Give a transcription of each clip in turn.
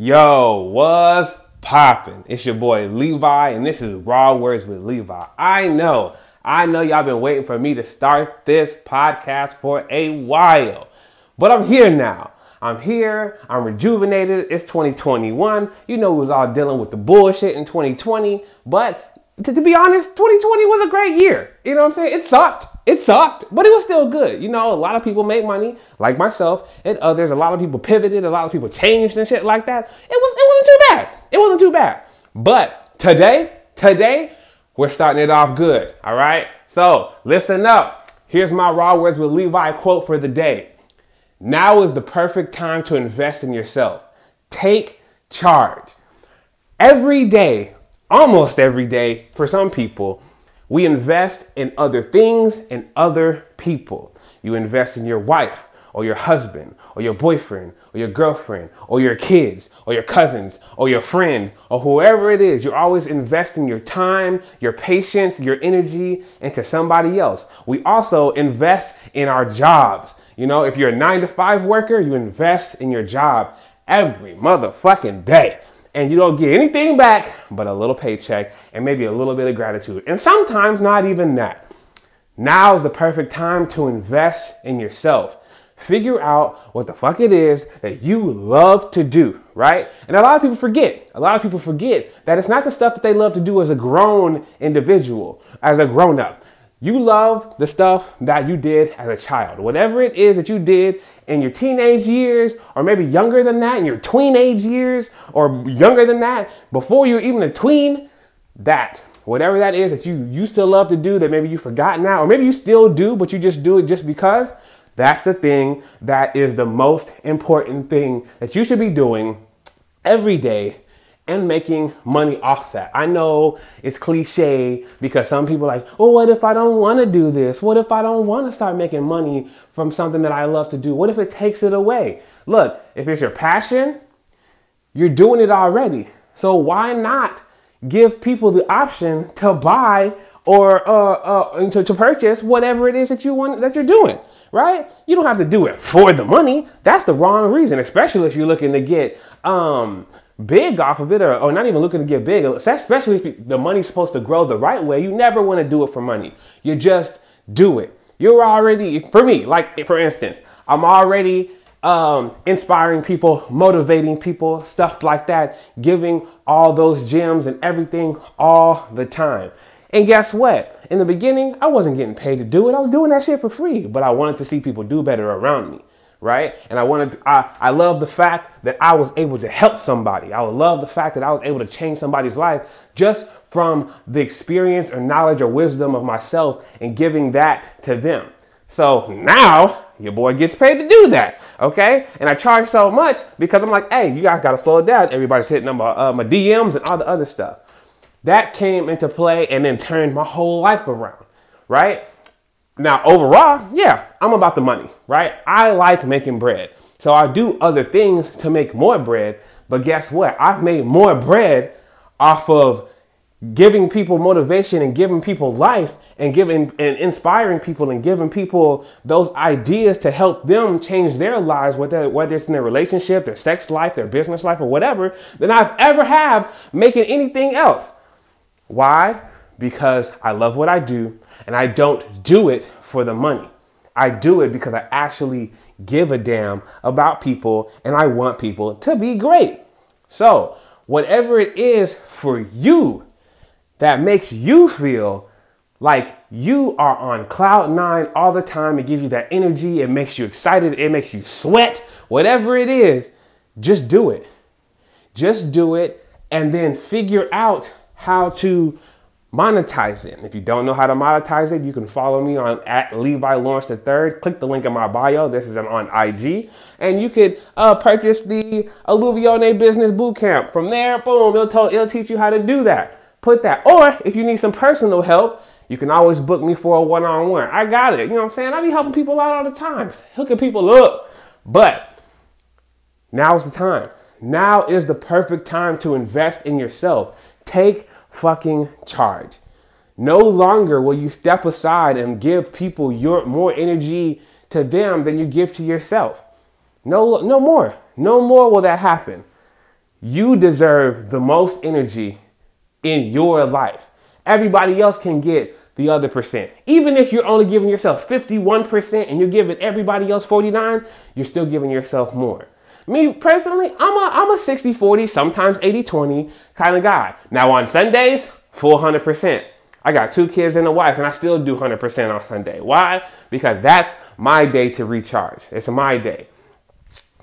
Yo, what's poppin'? It's your boy Levi, and this is Raw Words with Levi. I know, I know y'all been waiting for me to start this podcast for a while, but I'm here now. I'm here, I'm rejuvenated. It's 2021. You know, we was all dealing with the bullshit in 2020, but to, to be honest, 2020 was a great year. You know what I'm saying? It sucked. It sucked, but it was still good. You know, a lot of people made money, like myself and others. A lot of people pivoted. A lot of people changed and shit like that. It was it wasn't too bad. It wasn't too bad. But today, today, we're starting it off good. All right. So listen up. Here's my raw words with Levi quote for the day. Now is the perfect time to invest in yourself. Take charge. Every day, almost every day, for some people we invest in other things and other people. You invest in your wife or your husband or your boyfriend or your girlfriend or your kids or your cousins or your friend or whoever it is. You're always investing your time, your patience, your energy into somebody else. We also invest in our jobs. You know, if you're a nine to five worker, you invest in your job every motherfucking day and you don't get anything back but a little paycheck and maybe a little bit of gratitude. And sometimes not even that. Now is the perfect time to invest in yourself. Figure out what the fuck it is that you love to do, right? And a lot of people forget. A lot of people forget that it's not the stuff that they love to do as a grown individual, as a grown up. You love the stuff that you did as a child. Whatever it is that you did in your teenage years, or maybe younger than that, in your tween age years, or younger than that, before you're even a tween, that, whatever that is that you used to love to do that maybe you forgot now, or maybe you still do, but you just do it just because, that's the thing that is the most important thing that you should be doing every day and making money off that. I know it's cliche because some people like, oh, what if I don't want to do this? What if I don't want to start making money from something that I love to do? What if it takes it away? Look, if it's your passion, you're doing it already. So why not give people the option to buy or uh, uh, to, to purchase whatever it is that you want that you're doing? right? You don't have to do it for the money. That's the wrong reason, especially if you're looking to get um, big off of it or, or not even looking to get big, especially if the money's supposed to grow the right way, you never want to do it for money. You just do it. You're already, for me, like for instance, I'm already um, inspiring people, motivating people, stuff like that, giving all those gems and everything all the time. And guess what? In the beginning, I wasn't getting paid to do it. I was doing that shit for free, but I wanted to see people do better around me right? And I wanted, I, I love the fact that I was able to help somebody. I love the fact that I was able to change somebody's life just from the experience or knowledge or wisdom of myself and giving that to them. So now your boy gets paid to do that, okay? And I charge so much because I'm like, hey, you guys gotta slow it down. Everybody's hitting my, uh, my DMs and all the other stuff. That came into play and then turned my whole life around, right? Now, overall, yeah, I'm about the money, right? I like making bread. So I do other things to make more bread. But guess what? I've made more bread off of giving people motivation and giving people life and giving and inspiring people and giving people those ideas to help them change their lives, whether, whether it's in their relationship, their sex life, their business life, or whatever, than I've ever have making anything else. Why? Because I love what I do and I don't do it for the money. I do it because I actually give a damn about people and I want people to be great. So, whatever it is for you that makes you feel like you are on cloud nine all the time, it gives you that energy, it makes you excited, it makes you sweat, whatever it is, just do it. Just do it and then figure out how to monetize it. If you don't know how to monetize it, you can follow me on at Levi Lawrence the Third. Click the link in my bio. This is on IG, and you could uh, purchase the Alluvione Business Bootcamp. From there, boom, it'll, it'll teach you how to do that. Put that, or if you need some personal help, you can always book me for a one-on-one. I got it. You know what I'm saying? I be helping people out all the time, hooking people up. But now's the time. Now is the perfect time to invest in yourself. Take fucking charge. No longer will you step aside and give people your more energy to them than you give to yourself. No, no more. No more will that happen. you deserve the most energy in your life. Everybody else can get the other percent. Even if you're only giving yourself 51% and you're giving everybody else 49, you're still giving yourself more. Me personally, I'm a I'm a 60-40, sometimes 80-20 kind of guy. Now on Sundays, full 100%. I got two kids and a wife, and I still do 100% on Sunday. Why? Because that's my day to recharge. It's my day.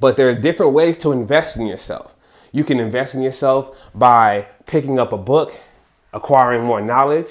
But there are different ways to invest in yourself. You can invest in yourself by picking up a book, acquiring more knowledge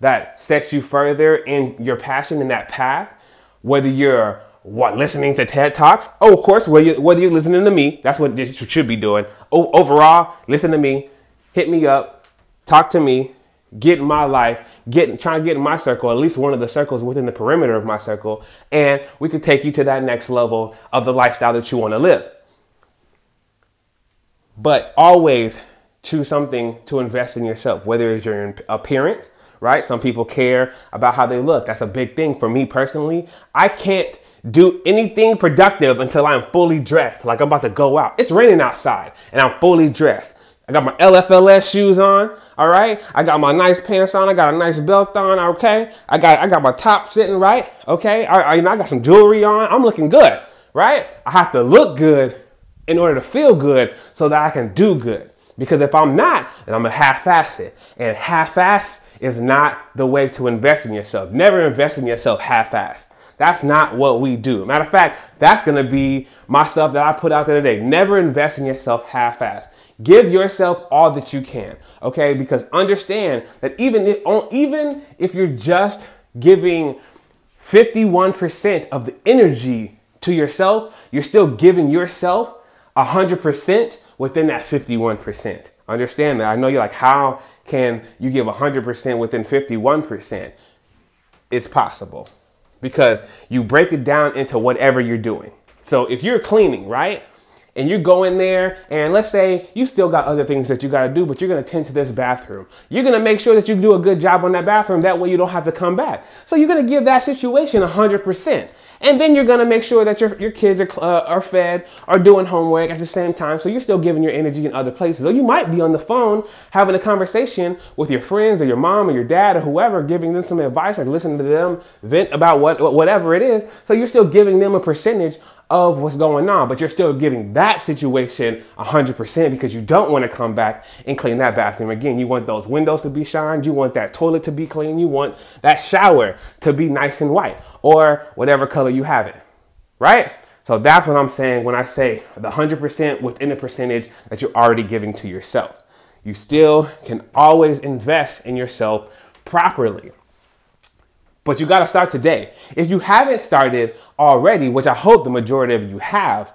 that sets you further in your passion in that path. Whether you're what listening to TED Talks, oh, of course, whether, you, whether you're listening to me, that's what you should be doing. Overall, listen to me, hit me up, talk to me, get in my life, get trying to get in my circle, at least one of the circles within the perimeter of my circle, and we could take you to that next level of the lifestyle that you want to live. But always choose something to invest in yourself, whether it's your appearance, right? Some people care about how they look. That's a big thing for me personally. I can't do anything productive until I'm fully dressed, like I'm about to go out. It's raining outside and I'm fully dressed. I got my LFLS shoes on. All right. I got my nice pants on. I got a nice belt on. Okay. I got I got my top sitting right. Okay. I, I, I got some jewelry on. I'm looking good. Right. I have to look good in order to feel good so that I can do good. Because if I'm not, then I'm a half-ass it. And half-ass is not the way to invest in yourself. Never invest in yourself half-ass. That's not what we do. Matter of fact, that's gonna be my stuff that I put out there today. Never invest in yourself half-ass. Give yourself all that you can, okay? Because understand that even if, even if you're just giving 51% of the energy to yourself, you're still giving yourself 100% within that 51%. Understand that. I know you're like, how can you give 100% within 51%? It's possible because you break it down into whatever you're doing. So if you're cleaning, right? and you go in there and let's say you still got other things that you got to do but you're going to tend to this bathroom you're going to make sure that you do a good job on that bathroom that way you don't have to come back so you're going to give that situation 100% and then you're to make sure that your, your kids are, uh, are fed are doing homework at the same time. So you're still giving your energy in other places. Or you might be on the phone having a conversation with your friends or your mom or your dad or whoever giving them some advice or listening to them vent about what whatever it is. So you're still giving them a percentage of what's going on, but you're still giving that situation 100% because you don't want to come back and clean that bathroom again. You want those windows to be shined, you want that toilet to be clean, you want that shower to be nice and white or whatever color you have it, right? So that's what I'm saying when I say the 100% within the percentage that you're already giving to yourself. You still can always invest in yourself properly. But you got to start today. If you haven't started already, which I hope the majority of you have,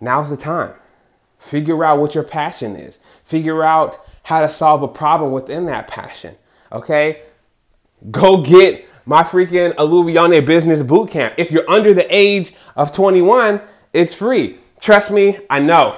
now's the time. Figure out what your passion is. Figure out how to solve a problem within that passion. Okay? Go get my freaking Illuvione Business Boot Camp. If you're under the age of 21, it's free. Trust me, I know.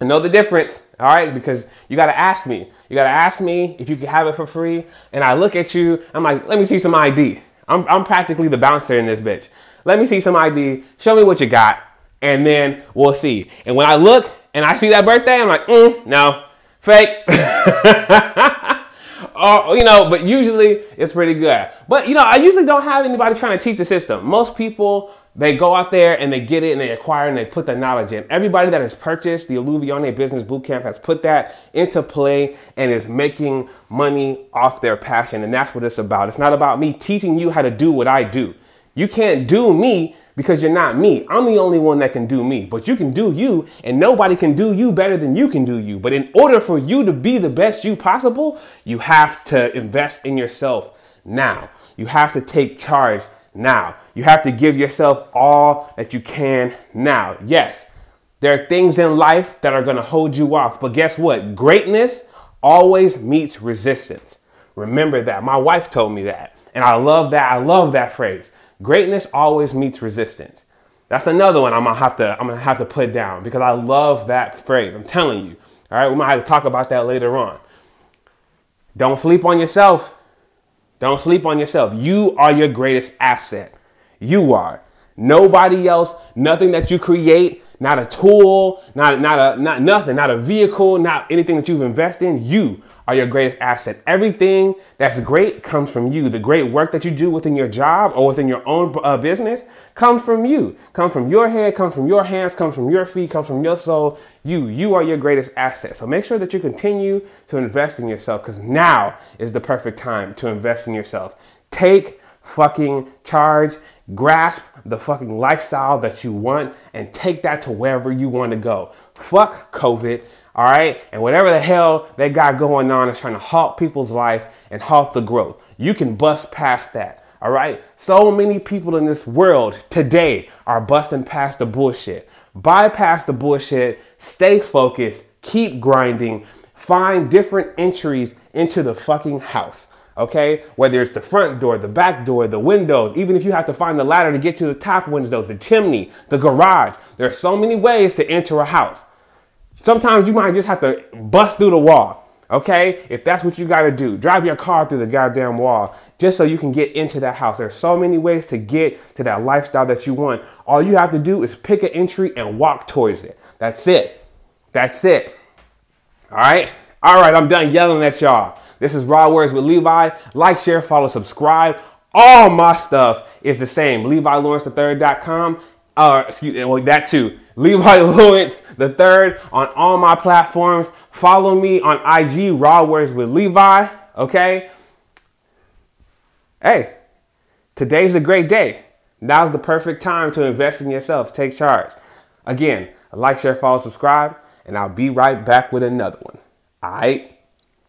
I know the difference, all right? Because you got to ask me. You got to ask me if you can have it for free. And I look at you, I'm like, let me see some ID. I'm, I'm practically the bouncer in this bitch. Let me see some ID. Show me what you got. And then we'll see. And when I look and I see that birthday, I'm like, mm, no, fake. or, you know, but usually it's pretty good. But, you know, I usually don't have anybody trying to cheat the system. Most people they go out there and they get it and they acquire and they put the knowledge in. Everybody that has purchased the Illuvione Business Bootcamp has put that into play and is making money off their passion. And that's what it's about. It's not about me teaching you how to do what I do. You can't do me because you're not me. I'm the only one that can do me, but you can do you, and nobody can do you better than you can do you. But in order for you to be the best you possible, you have to invest in yourself now. You have to take charge now. You have to give yourself all that you can now. Yes, there are things in life that are going to hold you off, but guess what? Greatness always meets resistance. Remember that. My wife told me that. And I love that. I love that phrase. Greatness always meets resistance. That's another one I'm gonna have to I'm gonna have to put down because I love that phrase. I'm telling you. All right, we might have to talk about that later on. Don't sleep on yourself. Don't sleep on yourself. You are your greatest asset. You are. Nobody else, nothing that you create, not a tool, not not a not nothing, not a vehicle, not anything that you've invested in. You are your greatest asset. Everything that's great comes from you. The great work that you do within your job or within your own uh, business comes from you. Comes from your head, comes from your hands, comes from your feet, comes from your soul. You, you are your greatest asset. So make sure that you continue to invest in yourself because now is the perfect time to invest in yourself. Take fucking charge grasp the fucking lifestyle that you want and take that to wherever you want to go. Fuck COVID. All right. And whatever the hell they got going on is trying to halt people's life and halt the growth. You can bust past that. All right. So many people in this world today are busting past the bullshit. Bypass the bullshit. Stay focused. Keep grinding. Find different entries into the fucking house. Okay, whether it's the front door, the back door, the windows, even if you have to find the ladder to get to the top windows, the chimney, the garage, there are so many ways to enter a house. Sometimes you might just have to bust through the wall, okay? If that's what you gotta do, drive your car through the goddamn wall just so you can get into that house. There's so many ways to get to that lifestyle that you want. All you have to do is pick an entry and walk towards it. That's it. That's it. All right? All right, I'm done yelling at y'all. This is Raw Words with Levi. Like, share, follow, subscribe. All my stuff is the same. LeviLawrence3rd.com uh, excuse me, well, that too. Levi Lawrence the third on all my platforms. Follow me on IG, Raw Words with Levi. Okay. Hey, today's a great day. Now's the perfect time to invest in yourself. Take charge. Again, like, share, follow, subscribe, and I'll be right back with another one. All right.